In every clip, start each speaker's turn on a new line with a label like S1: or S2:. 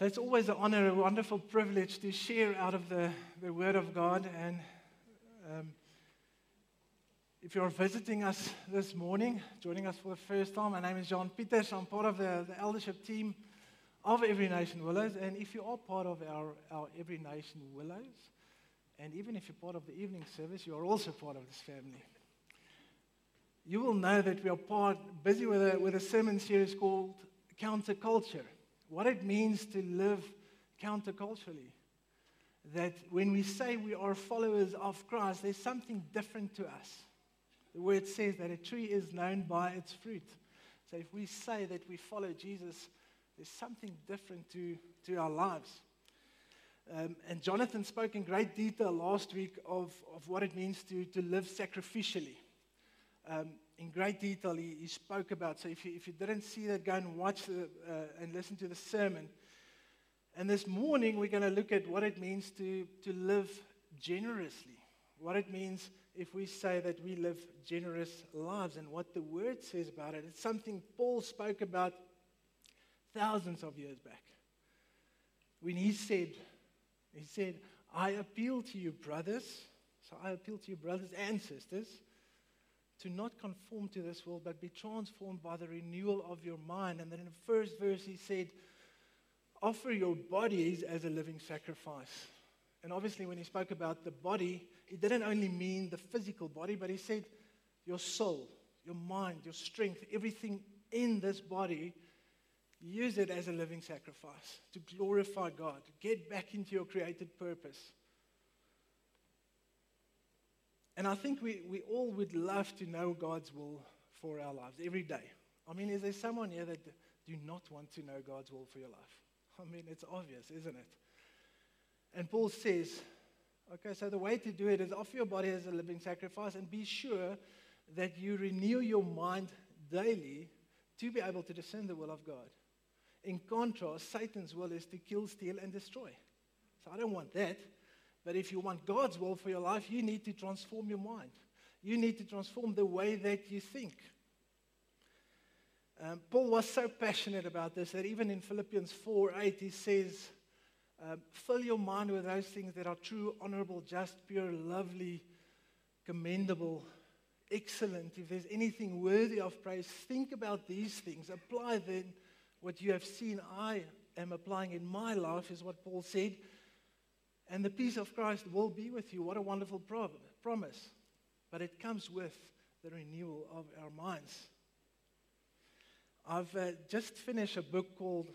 S1: So it's always an honor, a wonderful privilege to share out of the, the Word of God. And um, if you're visiting us this morning, joining us for the first time, my name is Jean Pieterse. I'm part of the, the eldership team of Every Nation Willows. And if you are part of our, our Every Nation Willows, and even if you're part of the evening service, you are also part of this family. You will know that we are part, busy with a, with a sermon series called Counterculture what it means to live counterculturally. That when we say we are followers of Christ, there's something different to us. The word says that a tree is known by its fruit. So if we say that we follow Jesus, there's something different to, to our lives. Um, and Jonathan spoke in great detail last week of, of what it means to, to live sacrificially. Um, in great detail he, he spoke about. So if you, if you didn't see that, go and watch the, uh, and listen to the sermon. And this morning we're going to look at what it means to, to live generously. What it means if we say that we live generous lives and what the word says about it. It's something Paul spoke about thousands of years back. When he said, he said, I appeal to you, brothers. So I appeal to you, brothers and sisters to not conform to this world, but be transformed by the renewal of your mind. And then in the first verse, he said, Offer your bodies as a living sacrifice. And obviously, when he spoke about the body, he didn't only mean the physical body, but he said, Your soul, your mind, your strength, everything in this body, use it as a living sacrifice to glorify God. Get back into your created purpose. And I think we, we all would love to know God's will for our lives every day. I mean, is there someone here that do not want to know God's will for your life? I mean, it's obvious, isn't it? And Paul says, okay, so the way to do it is offer your body as a living sacrifice and be sure that you renew your mind daily to be able to discern the will of God. In contrast, Satan's will is to kill, steal, and destroy. So I don't want that. But if you want God's will for your life, you need to transform your mind. You need to transform the way that you think. Um, Paul was so passionate about this that even in Philippians 4 8, he says, um, Fill your mind with those things that are true, honorable, just, pure, lovely, commendable, excellent. If there's anything worthy of praise, think about these things. Apply then what you have seen I am applying in my life, is what Paul said. And the peace of Christ will be with you. What a wonderful promise. But it comes with the renewal of our minds. I've uh, just finished a book called,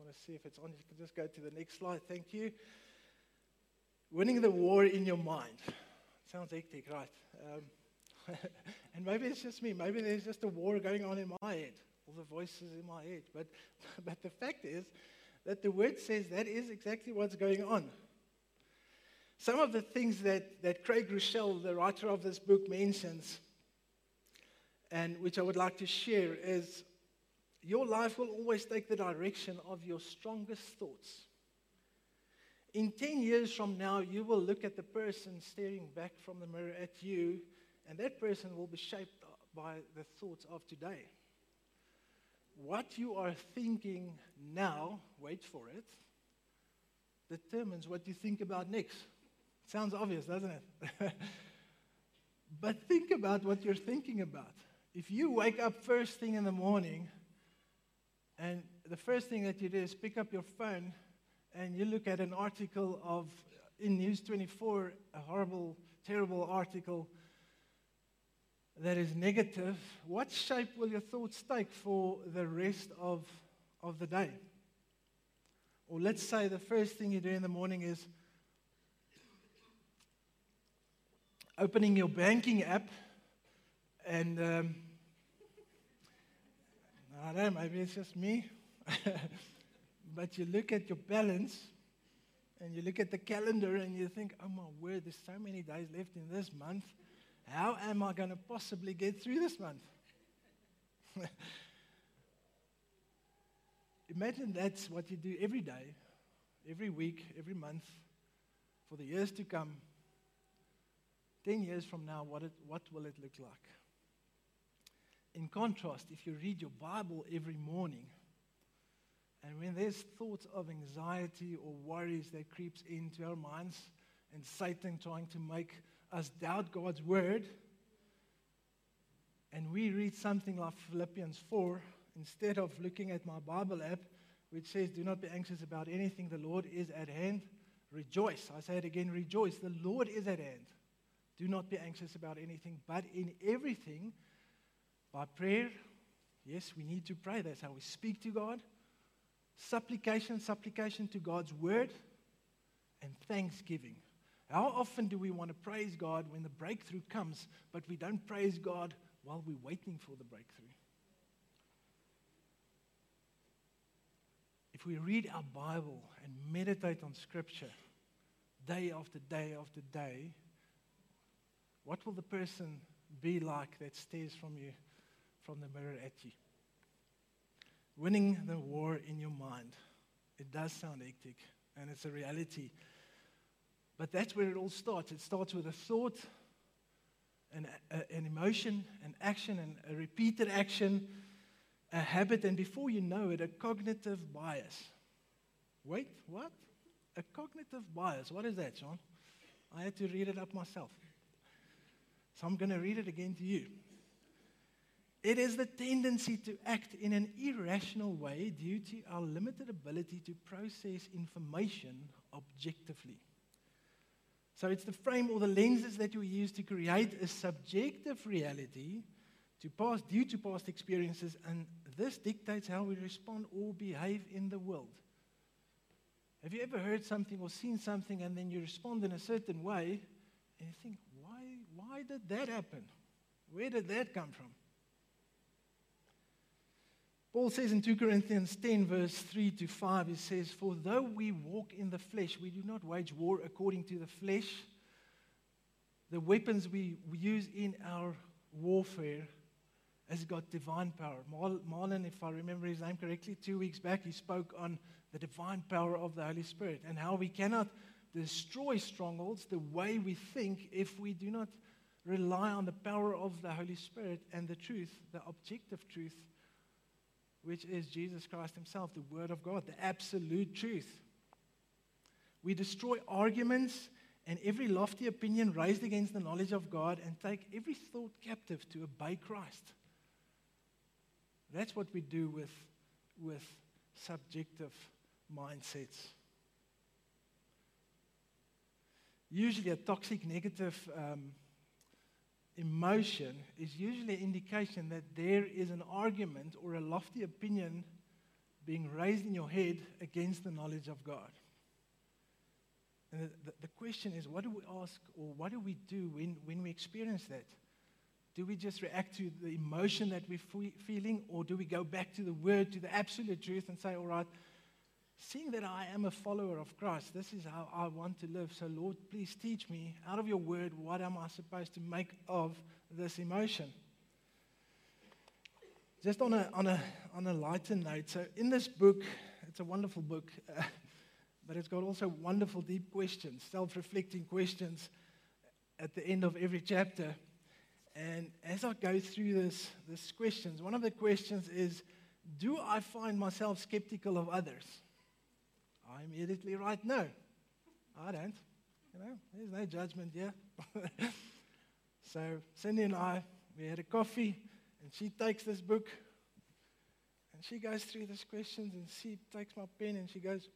S1: want to see if it's on. You can just go to the next slide. Thank you. Winning the War in Your Mind. Sounds hectic, right? Um, and maybe it's just me. Maybe there's just a war going on in my head, all the voices in my head. But, but the fact is that the word says that is exactly what's going on. Some of the things that, that Craig Groeschel, the writer of this book, mentions, and which I would like to share, is your life will always take the direction of your strongest thoughts. In 10 years from now, you will look at the person staring back from the mirror at you, and that person will be shaped by the thoughts of today. What you are thinking now, wait for it, determines what you think about next. Sounds obvious, doesn't it? but think about what you're thinking about. If you wake up first thing in the morning and the first thing that you do is pick up your phone and you look at an article of in News 24, a horrible, terrible article that is negative, what shape will your thoughts take for the rest of, of the day? Or let's say the first thing you do in the morning is opening your banking app and um, I don't know, maybe it's just me, but you look at your balance and you look at the calendar and you think, oh my word, there's so many days left in this month. How am I going to possibly get through this month? Imagine that's what you do every day, every week, every month, for the years to come. 10 years from now, what, it, what will it look like? In contrast, if you read your Bible every morning, and when there's thoughts of anxiety or worries that creeps into our minds, and Satan trying to make us doubt God's word, and we read something like Philippians 4, instead of looking at my Bible app, which says, Do not be anxious about anything, the Lord is at hand, rejoice. I say it again, rejoice. The Lord is at hand. Do not be anxious about anything, but in everything, by prayer, yes, we need to pray. That's how we speak to God. Supplication, supplication to God's word, and thanksgiving. How often do we want to praise God when the breakthrough comes, but we don't praise God while we're waiting for the breakthrough? If we read our Bible and meditate on Scripture day after day after day, what will the person be like that stares from you from the mirror at you? Winning the war in your mind. It does sound hectic, and it's a reality. But that's where it all starts. It starts with a thought, an, a, an emotion, an action, and a repeated action, a habit, and before you know it, a cognitive bias. Wait, what? A cognitive bias. What is that, Jean? I had to read it up myself. So I'm going to read it again to you. It is the tendency to act in an irrational way due to our limited ability to process information objectively. So it's the frame or the lenses that we use to create a subjective reality to due to past experiences, and this dictates how we respond or behave in the world. Have you ever heard something or seen something and then you respond in a certain way and you think, why, why did that happen? Where did that come from? Paul says in 2 Corinthians 10, verse 3 to 5, he says, For though we walk in the flesh, we do not wage war according to the flesh. The weapons we, use in our warfare has got divine power. Marlon, if I remember his name correctly, two weeks back, he spoke on the divine power of the Holy Spirit and how we cannot destroy strongholds the way we think if we do not rely on the power of the Holy Spirit and the truth, the objective truth, which is Jesus Christ Himself, the Word of God, the absolute truth. We destroy arguments and every lofty opinion raised against the knowledge of God and take every thought captive to obey Christ. That's what we do with, with subjective mindsets. Usually, a toxic negative um, emotion is usually an indication that there is an argument or a lofty opinion being raised in your head against the knowledge of God. And the, the, question is what do we ask or what do we do when, when we experience that? Do we just react to the emotion that we're feeling, or do we go back to the word, to the absolute truth, and say, all right, seeing that I am a follower of Christ, this is how I want to live. So, Lord, please teach me out of your word what am I supposed to make of this emotion. Just on a, on a, on a lighter note, so in this book, it's a wonderful book, uh, but it's got also wonderful deep questions, self reflecting questions at the end of every chapter. And as I go through this, this questions, one of the questions is Do I find myself skeptical of others? I immediately write no. I don't. You know, there's no judgment here. so Cindy and I, we had a coffee, and she takes this book, and she goes through these questions, and she takes my pen, and she goes,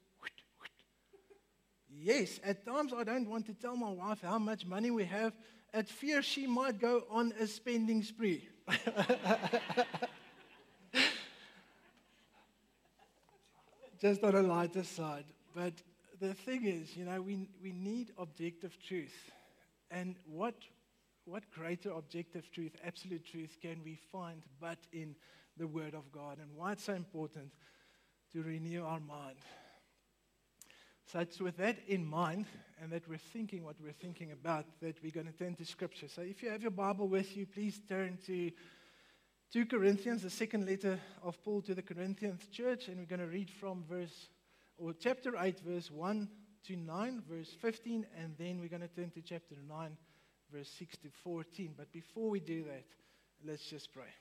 S1: Yes, at times I don't want to tell my wife how much money we have at fear she might go on a spending spree. just on a lighter side. But the thing is, you know, we, we need objective truth. And what, what greater objective truth, absolute truth, can we find but in the Word of God? And why it's so important to renew our mind. So it's with that in mind and that we're thinking what we're thinking about that we're going to turn to Scripture. So if you have your Bible with you, please turn to 2 Corinthians, the second letter of Paul to the Corinthians church, and we're going to read from verse or chapter 8, verse 1 to 9, verse 15, and then we're going to turn to chapter 9, verse 6 to 14. But before we do that, let's just pray.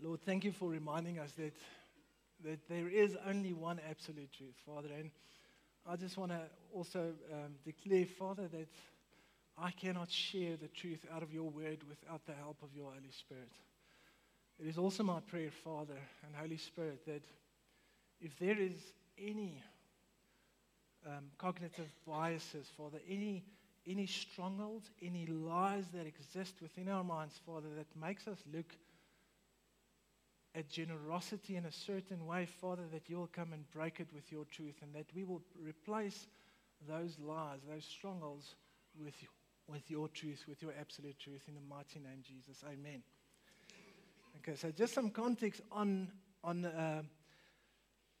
S1: Lord, thank you for reminding us that, that there is only one absolute truth, Father. And I just want to also um, declare, Father, that I cannot share the truth out of your word without the help of your Holy Spirit. It is also my prayer, Father and Holy Spirit, that if there is any um, cognitive biases, Father, any, any strongholds, any lies that exist within our minds, Father, that makes us look at generosity in a certain way, Father, that you'll come and break it with your truth and that we will replace those lies, those strongholds with, with your truth, with your absolute truth. In the mighty name, Jesus. Amen. Okay, so just some context on, on uh,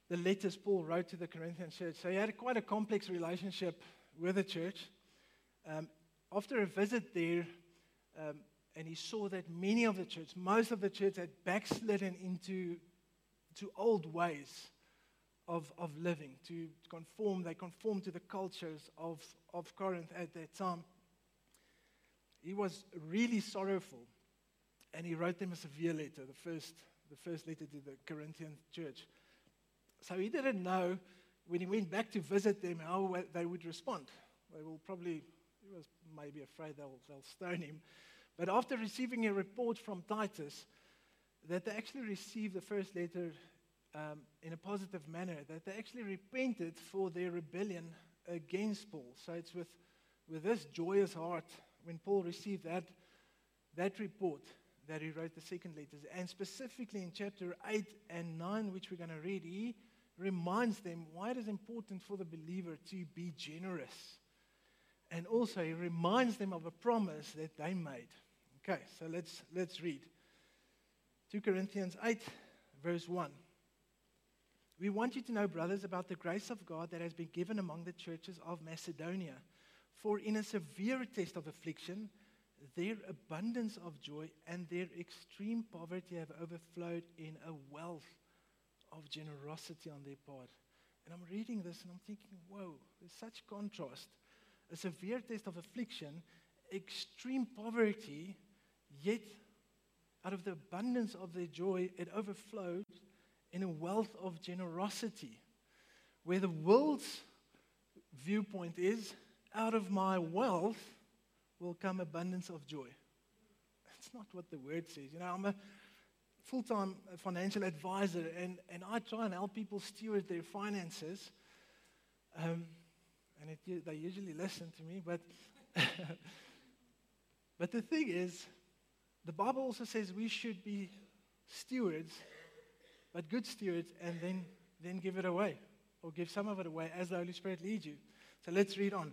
S1: the letters Paul wrote to the Corinthian church. So he had quite a complex relationship with the church. Um, after a visit there, um, and he saw that many of the church, most of the church, had backslidden into to old ways of, of living, to conform. They conformed to the cultures of, of Corinth at that time. He was really sorrowful and he wrote them a severe letter, the first, the first letter to the Corinthian church. So he didn't know when he went back to visit them how they would respond. They will probably, he was maybe afraid they'll, they'll stone him. But after receiving a report from Titus that they actually received the first letter um, in a positive manner, that they actually repented for their rebellion against Paul. So it's with, with this joyous heart when Paul received that, that report that he wrote the second letters. And specifically in chapter 8 and 9, which we're going to read, he reminds them why it is important for the believer to be generous. And also, he reminds them of a promise that they made. Okay, so let's, let's read. 2 Corinthians 8, verse 1. We want you to know, brothers, about the grace of God that has been given among the churches of Macedonia. For in a severe test of affliction, their abundance of joy and their extreme poverty have overflowed in a wealth of generosity on their part. And I'm reading this and I'm thinking, whoa, there's such contrast. A severe test of affliction, extreme poverty, yet out of the abundance of their joy, it overflowed in a wealth of generosity. Where the world's viewpoint is, out of my wealth, will come abundance of joy. That's not what the word says. You know, I'm a full time financial advisor and, and I try and help people steward their finances. Um, and it, they usually listen to me, but, but the thing is, the Bible also says we should be stewards, but good stewards, and then, then give it away, or give some of it away as the Holy Spirit leads you. So let's read on.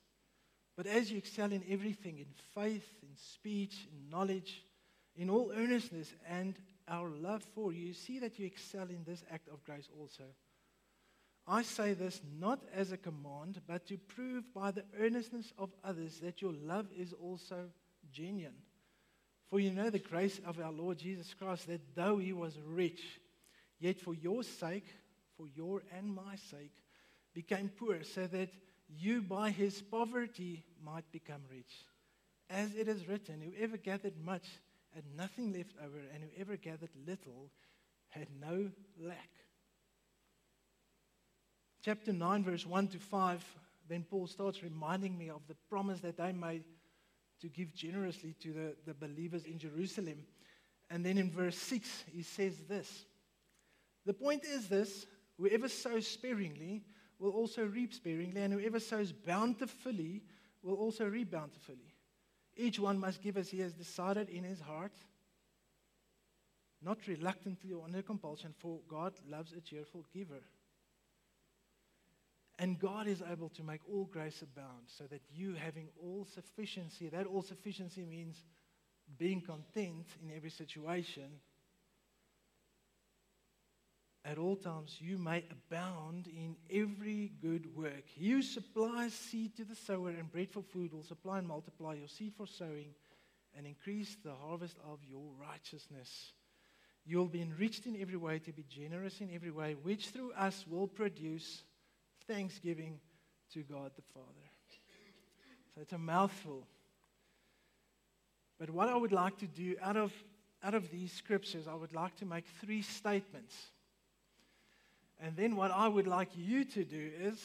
S1: But as you excel in everything, in faith, in speech, in knowledge, in all earnestness, and our love for you, see that you excel in this act of grace also. I say this not as a command, but to prove by the earnestness of others that your love is also genuine. For you know the grace of our Lord Jesus Christ, that though he was rich, yet for your sake, for your and my sake, became poor, so that you by his poverty might become rich. As it is written, whoever gathered much had nothing left over, and whoever gathered little had no lack. Chapter 9, verse 1 to 5, then Paul starts reminding me of the promise that they made to give generously to the, the believers in Jerusalem. And then in verse 6, he says this The point is this whoever sows sparingly will also reap sparingly, and whoever sows bountifully will also reap bountifully. Each one must give as he has decided in his heart, not reluctantly or under compulsion, for God loves a cheerful giver. And God is able to make all grace abound, so that you, having all sufficiency, that all sufficiency means being content in every situation, at all times you may abound in every good work. You supply seed to the sower and bread for food will supply and multiply your seed for sowing and increase the harvest of your righteousness. You will be enriched in every way to be generous in every way, which through us will produce thanksgiving to God the Father. So it's a mouthful. But what I would like to do out of, out of these scriptures, I would like to make three statements. And then what I would like you to do is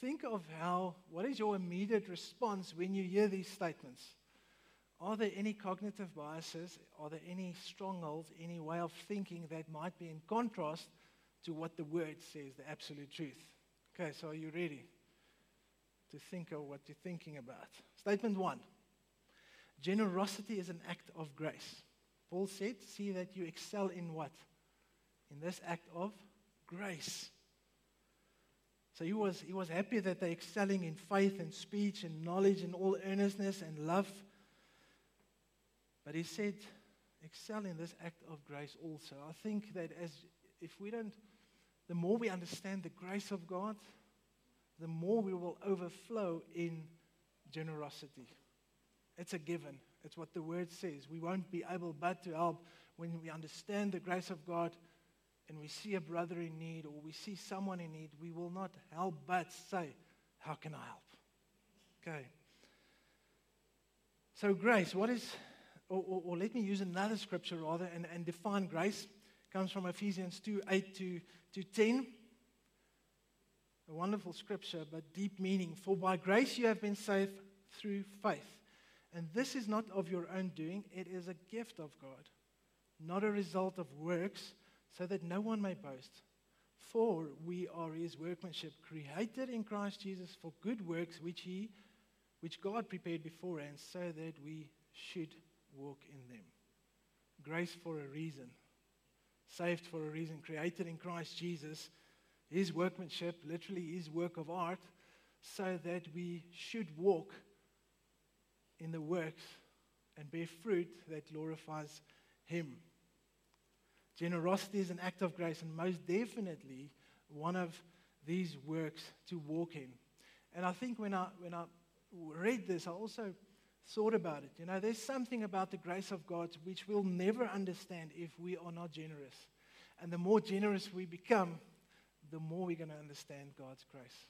S1: think of how, what is your immediate response when you hear these statements? Are there any cognitive biases? Are there any strongholds, any way of thinking that might be in contrast to what the word says, the absolute truth? Okay, so are you ready to think of what you're thinking about? Statement one Generosity is an act of grace. Paul said, See that you excel in what? In this act of grace. So he was, he was happy that they're excelling in faith and speech and knowledge and all earnestness and love. But he said, excel in this act of grace also. I think that as if we don't, the more we understand the grace of God, the more we will overflow in generosity. It's a given. It's what the word says. We won't be able but to help when we understand the grace of God and we see a brother in need or we see someone in need, we will not help but say, How can I help? Okay. So, grace, what is, or, or, or let me use another scripture rather and, and define grace. It comes from Ephesians 2 8 to, to 10. A wonderful scripture, but deep meaning. For by grace you have been saved through faith. And this is not of your own doing, it is a gift of God, not a result of works so that no one may boast. For we are his workmanship, created in Christ Jesus for good works which he which God prepared beforehand so that we should walk in them. Grace for a reason. Saved for a reason, created in Christ Jesus, his workmanship, literally his work of art, so that we should walk in the works and bear fruit that glorifies him. Generosity is an act of grace, and most definitely one of these works to walk in. And I think when I, when I read this, I also thought about it. You know, there's something about the grace of God which we'll never understand if we are not generous. And the more generous we become, the more we're going to understand God's grace.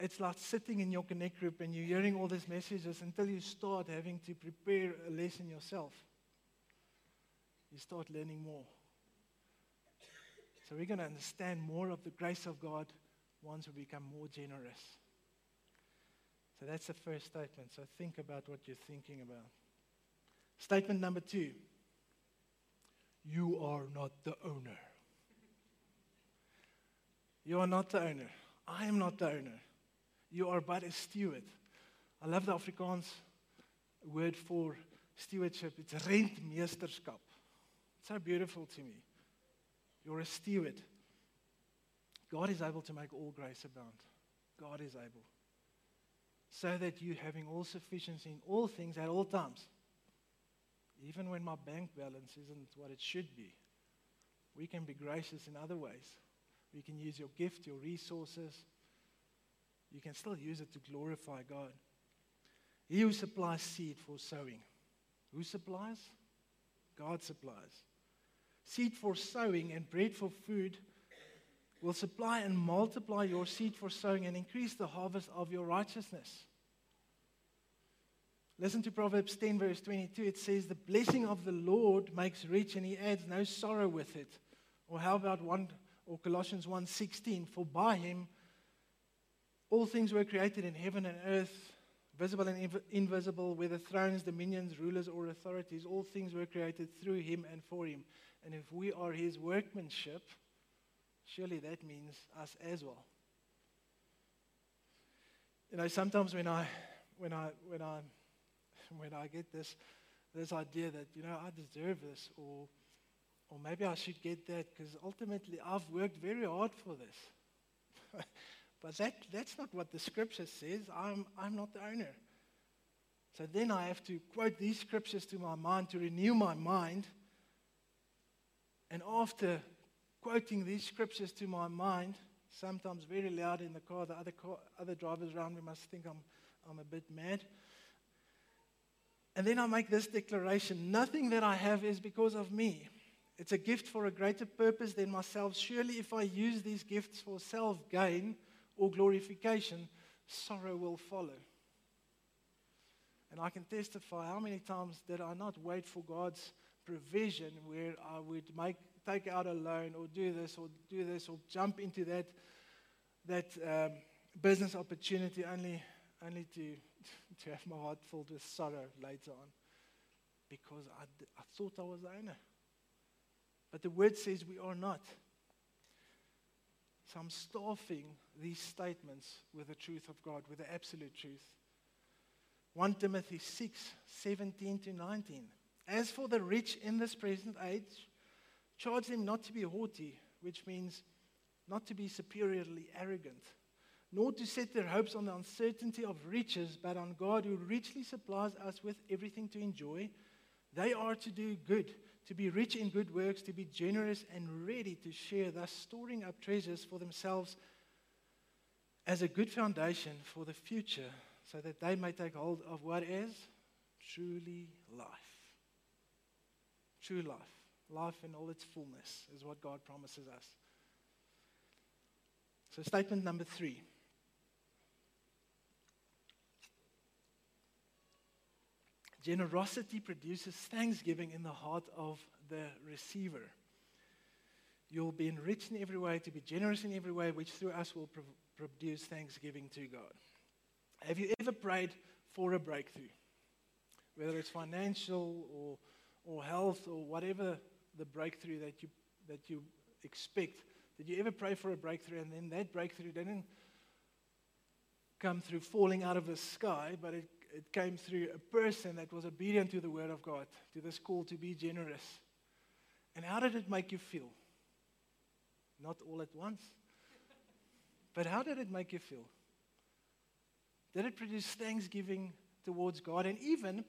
S1: It's like sitting in your connect group and you're hearing all these messages until you start having to prepare a lesson yourself you start learning more. So we're going to understand more of the grace of God once we become more generous. So that's the first statement. So think about what you're thinking about. Statement number two You are not the owner. You are not the owner. I am not the owner. You are but a steward. I love the Afrikaans word for stewardship. It's rentmeesterskap. So beautiful to me. You're a steward. God is able to make all grace abound. God is able. So that you having all sufficiency in all things at all times, even when my bank balance isn't what it should be, we can be gracious in other ways. We can use your gift, your resources. You can still use it to glorify God. He who supplies seed for sowing. Who supplies? God supplies seed for sowing and bread for food will supply and multiply your seed for sowing and increase the harvest of your righteousness. Listen to Proverbs 10, verse 22. It says, The blessing of the Lord makes rich, and he adds no sorrow with it. Or how about one or Colossians 1:16? For by him all things were created in heaven and earth, visible and inv- invisible, whether thrones, dominions, rulers, or authorities, all things were created through him and for him. And if we are his workmanship, surely that means us as well. You know, sometimes when I, when I, when I, when I get this, this idea that, you know, I deserve this, or, or maybe I should get that, because ultimately I've worked very hard for this. but that, that's not what the scripture says. I'm, I'm not the owner. So then I have to quote these scriptures to my mind to renew my mind. And after quoting these scriptures to my mind, sometimes very loud in the car, the other, car, other drivers around me must think I'm, I'm a bit mad. And then I make this declaration nothing that I have is because of me. It's a gift for a greater purpose than myself. Surely, if I use these gifts for self gain or glorification, sorrow will follow. And I can testify how many times did I not wait for God's provision where I would make, take out a loan or do this or do this or jump into that, that um, business opportunity only, only to, to have my heart filled with sorrow later on because I, I thought I was the owner. But the word says we are not. So I'm staffing these statements with the truth of God, with the absolute truth. 1 Timothy 6 17 to 19. As for the rich in this present age, charge them not to be haughty, which means not to be superiorly arrogant, nor to set their hopes on the uncertainty of riches, but on God who richly supplies us with everything to enjoy. They are to do good, to be rich in good works, to be generous and ready to share, thus storing up treasures for themselves as a good foundation for the future so that they may take hold of what is truly life. True life. Life in all its fullness is what God promises us. So, statement number three. Generosity produces thanksgiving in the heart of the receiver. You'll be enriched in every way, to be generous in every way, which through us will pro- produce thanksgiving to God. Have you ever prayed for a breakthrough? Whether it's financial or, or health or whatever the breakthrough that you, that you expect. Did you ever pray for a breakthrough and then that breakthrough didn't come through falling out of the sky, but it, it came through a person that was obedient to the word of God, to this call to be generous? And how did it make you feel? Not all at once. But how did it make you feel? Did it produce thanksgiving towards God? And even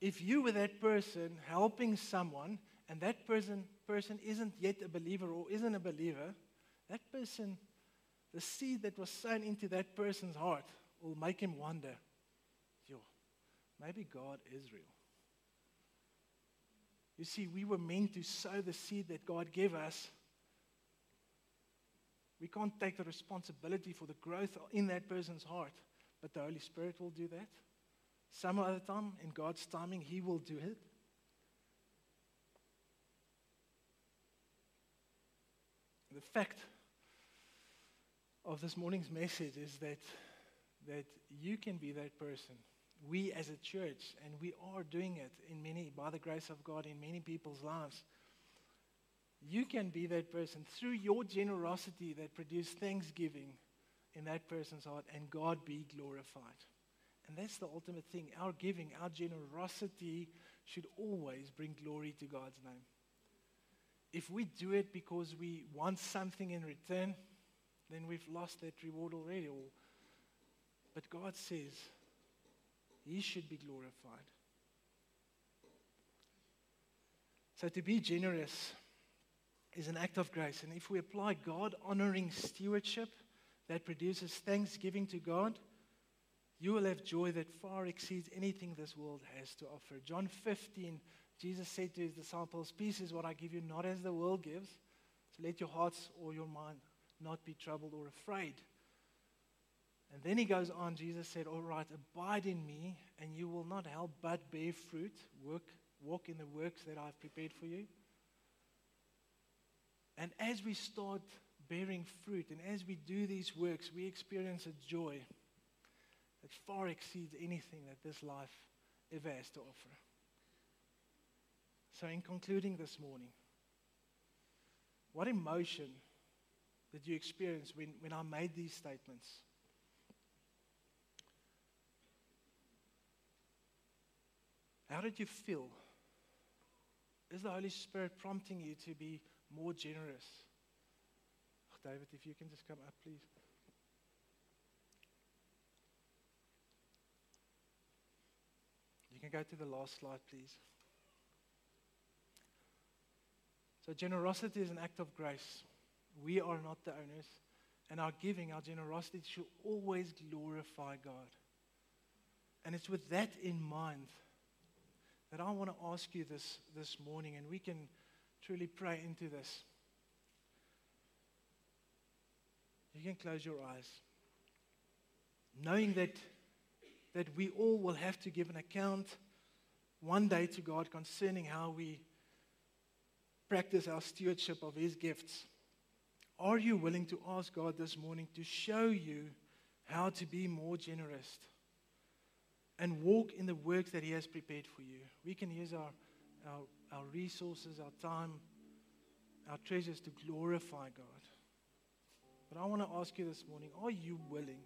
S1: if you were that person helping someone and that person, person isn't yet a believer or isn't a believer, that person, the seed that was sown into that person's heart will make him wonder, maybe God is real. You see, we were meant to sow the seed that God gave us. We can't take the responsibility for the growth in that person's heart. But the Holy Spirit will do that. Some other time, in God's timing, He will do it. The fact of this morning's message is that, that you can be that person. We as a church, and we are doing it in many, by the grace of God, in many people's lives. You can be that person through your generosity that produces thanksgiving in that person's heart and God be glorified. And that's the ultimate thing. Our giving, our generosity should always bring glory to God's name. If we do it because we want something in return, then we've lost that reward already. But God says He should be glorified. So to be generous is an act of grace. And if we apply God honoring stewardship, that produces thanksgiving to God, you will have joy that far exceeds anything this world has to offer. John 15, Jesus said to his disciples, Peace is what I give you, not as the world gives. So let your hearts or your mind not be troubled or afraid. And then he goes on, Jesus said, All right, abide in me, and you will not help but bear fruit. Work, walk in the works that I've prepared for you. And as we start bearing fruit. And as we do these works, we experience a joy that far exceeds anything that this life ever has to offer. So, in concluding this morning, what emotion did you experience when, when I made these statements? How did you feel? Is the Holy Spirit prompting you to be more generous? Oh, David, if you can just come up, please. You can go to the last slide, please. So, generosity is an act of grace. We are not the owners, and our giving, our generosity should always glorify God. And it's with that in mind that I want to ask you this this morning, and we can truly pray into this. You can close your eyes. Knowing that, that we all will have to give an account one day to God concerning how we practice our stewardship of His gifts. Are you willing to ask God this morning to show you how to be more generous and walk in the works that He has prepared for you? We can use our, our, our resources, our time, our treasures to glorify God. But I want to ask you this morning are you willing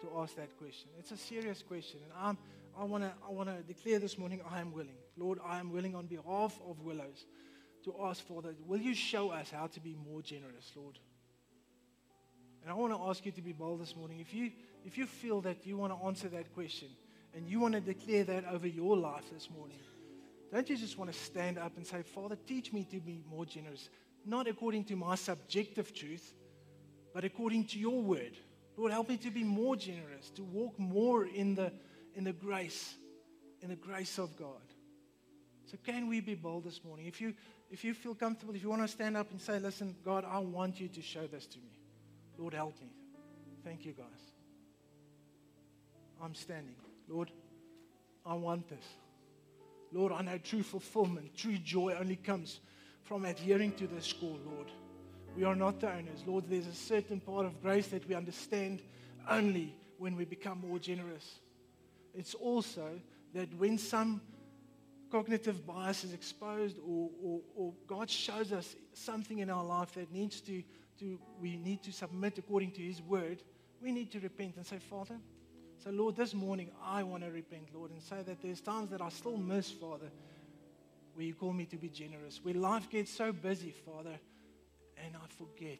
S1: to ask that question? It's a serious question. And I'm, I want to I wanna declare this morning I am willing. Lord, I am willing on behalf of Willows to ask, Father, will you show us how to be more generous, Lord? And I want to ask you to be bold this morning. If you, if you feel that you want to answer that question and you want to declare that over your life this morning, don't you just want to stand up and say, Father, teach me to be more generous, not according to my subjective truth, but according to your word. Lord, help me to be more generous, to walk more in the, in the grace, in the grace of God. So can we be bold this morning? If you, if you feel comfortable, if you want to stand up and say, listen, God, I want you to show this to me. Lord, help me. Thank you, guys. I'm standing. Lord, I want this. Lord, I know true fulfillment, true joy only comes from adhering to this call, Lord. We are not the owners. Lord, there's a certain part of grace that we understand only when we become more generous. It's also that when some cognitive bias is exposed or, or, or, God shows us something in our life that needs to, to, we need to submit according to His word, we need to repent and say, Father, so Lord, this morning I want to repent, Lord, and say that there's times that I still miss, Father, where you call me to be generous, where life gets so busy, Father, and I forget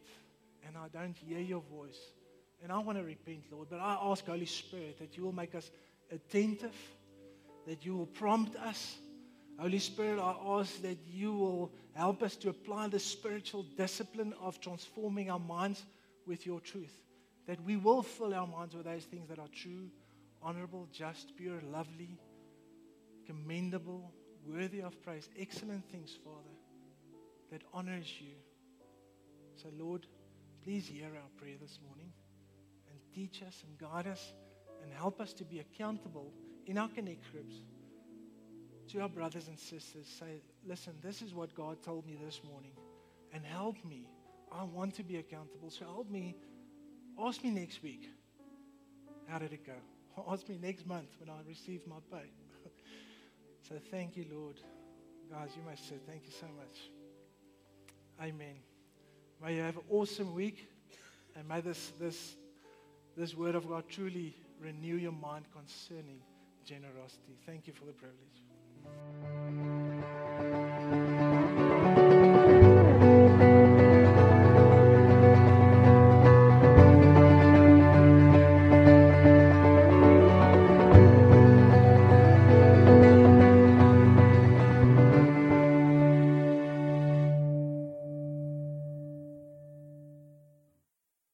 S1: and I don't hear your voice. And I want to repent, Lord, but I ask, Holy Spirit, that you will make us attentive, that you will prompt us Holy Spirit, I ask that you will help us to apply the spiritual discipline of transforming our minds with your truth. That we will fill our minds with those things that are true, honorable, just, pure, lovely, commendable, worthy of praise. Excellent things, Father, that honors you. So, Lord, please hear our prayer this morning and teach us and guide us and help us to be accountable in our connect groups to our brothers and sisters, say, listen, this is what God told me this morning, and help me. I want to be accountable, so help me. Ask me next week, how did it go? Ask me next month when I receive my pay. so thank you, Lord. Guys, you must say thank you so much. Amen. May you have an awesome week, and may this, this, this word of God truly renew your mind concerning generosity. Thank you for the privilege.